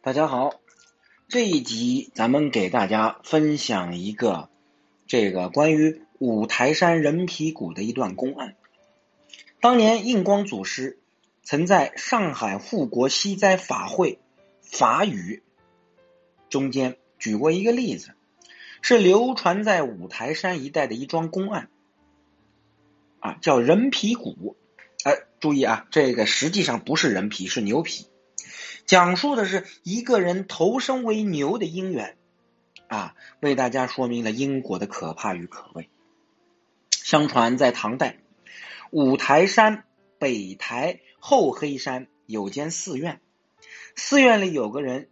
大家好，这一集咱们给大家分享一个这个关于五台山人皮骨的一段公案。当年印光祖师曾在上海护国西灾法会法语中间举过一个例子，是流传在五台山一带的一桩公案，啊，叫人皮骨。哎，注意啊，这个实际上不是人皮，是牛皮。讲述的是一个人投生为牛的因缘，啊，为大家说明了因果的可怕与可畏。相传在唐代，五台山北台后黑山有间寺院，寺院里有个人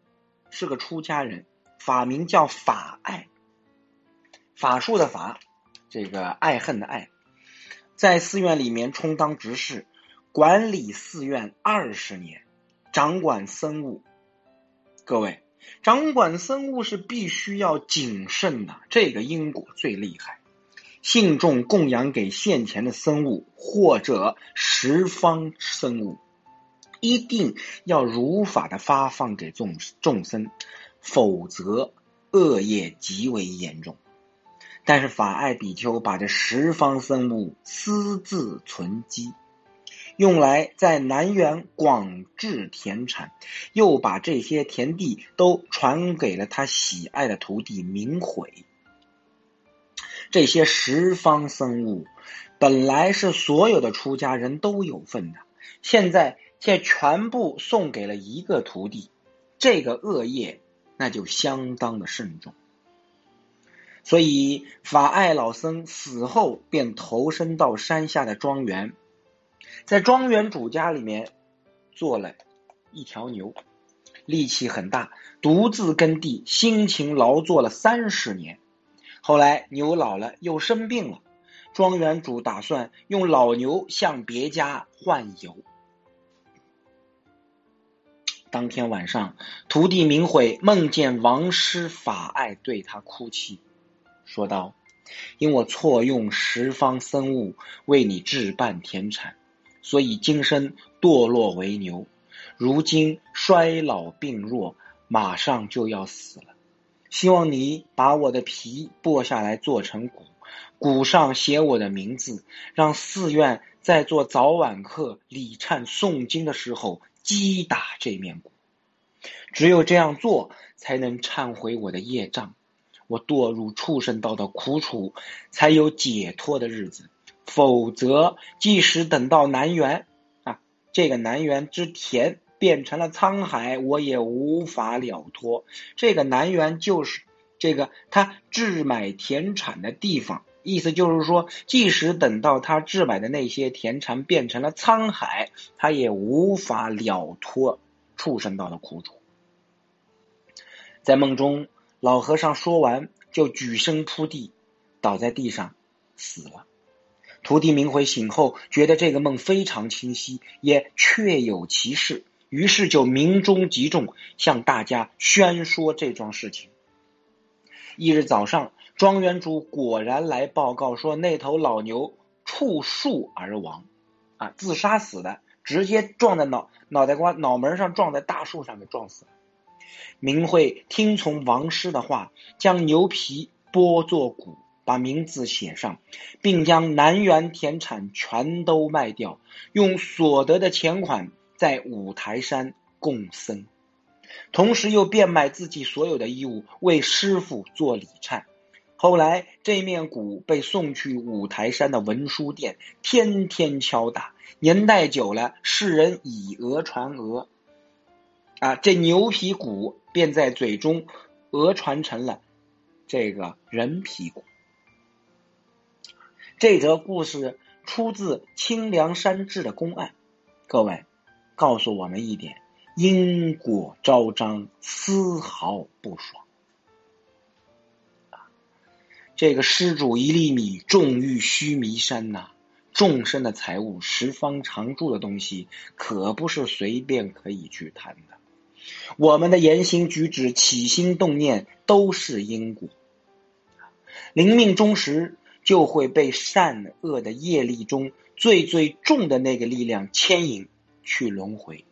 是个出家人，法名叫法爱，法术的法，这个爱恨的爱，在寺院里面充当执事，管理寺院二十年。掌管僧物，各位，掌管僧物是必须要谨慎的，这个因果最厉害。信众供养给现前的僧物或者十方僧物，一定要如法的发放给众众生，否则恶业极为严重。但是法爱比丘把这十方僧物私自存积。用来在南园广置田产，又把这些田地都传给了他喜爱的徒弟明悔。这些十方僧物本来是所有的出家人都有份的，现在却全部送给了一个徒弟，这个恶业那就相当的慎重。所以法爱老僧死后便投身到山下的庄园。在庄园主家里面做了一条牛，力气很大，独自耕地，辛勤劳作了三十年。后来牛老了，又生病了，庄园主打算用老牛向别家换油。当天晚上，徒弟明慧梦见王师法爱对他哭泣，说道：“因我错用十方僧物为你置办田产。”所以今生堕落为牛，如今衰老病弱，马上就要死了。希望你把我的皮剥下来做成骨，骨上写我的名字，让寺院在做早晚课礼忏诵经的时候击打这面骨。只有这样做，才能忏悔我的业障，我堕入畜生道的苦楚，才有解脱的日子。否则，即使等到南园啊，这个南园之田变成了沧海，我也无法了脱。这个南园就是这个他置买田产的地方，意思就是说，即使等到他置买的那些田产变成了沧海，他也无法了脱畜生道的苦楚。在梦中，老和尚说完，就举身扑地，倒在地上死了。徒弟明慧醒后，觉得这个梦非常清晰，也确有其事，于是就鸣钟集众，向大家宣说这桩事情。一日早上，庄园主果然来报告说，那头老牛触树而亡，啊，自杀死的，直接撞在脑脑袋瓜脑门上，撞在大树上给撞死了。明慧听从王师的话，将牛皮剥作骨。把名字写上，并将南园田产全都卖掉，用所得的钱款在五台山供僧，同时又变卖自己所有的衣物为师傅做礼忏。后来这面鼓被送去五台山的文殊殿，天天敲打，年代久了，世人以讹传讹，啊，这牛皮鼓便在嘴中讹传成了这个人皮鼓。这则故事出自《清凉山志》的公案，各位告诉我们一点：因果昭彰，丝毫不爽。这个施主一粒米，重遇须弥山呐！众生的财物，十方常住的东西，可不是随便可以去谈的。我们的言行举止、起心动念，都是因果。临命终时。就会被善恶的业力中最最重的那个力量牵引去轮回，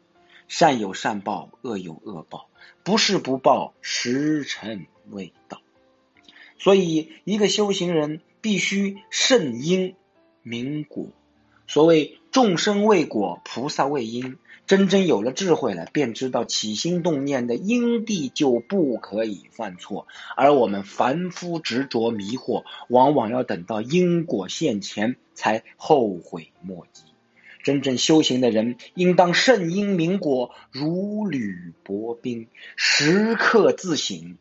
善有善报，恶有恶报，不是不报，时辰未到。所以，一个修行人必须慎因明果。所谓众生为果，菩萨为因。真正有了智慧了，便知道起心动念的因地就不可以犯错。而我们凡夫执着迷惑，往往要等到因果现前才后悔莫及。真正修行的人，应当慎因明果，如履薄冰，时刻自省，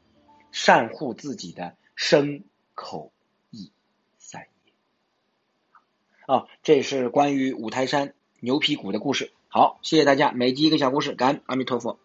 善护自己的身口意三业。啊，这是关于五台山牛皮鼓的故事。好，谢谢大家，每集一个小故事，感恩阿弥陀佛。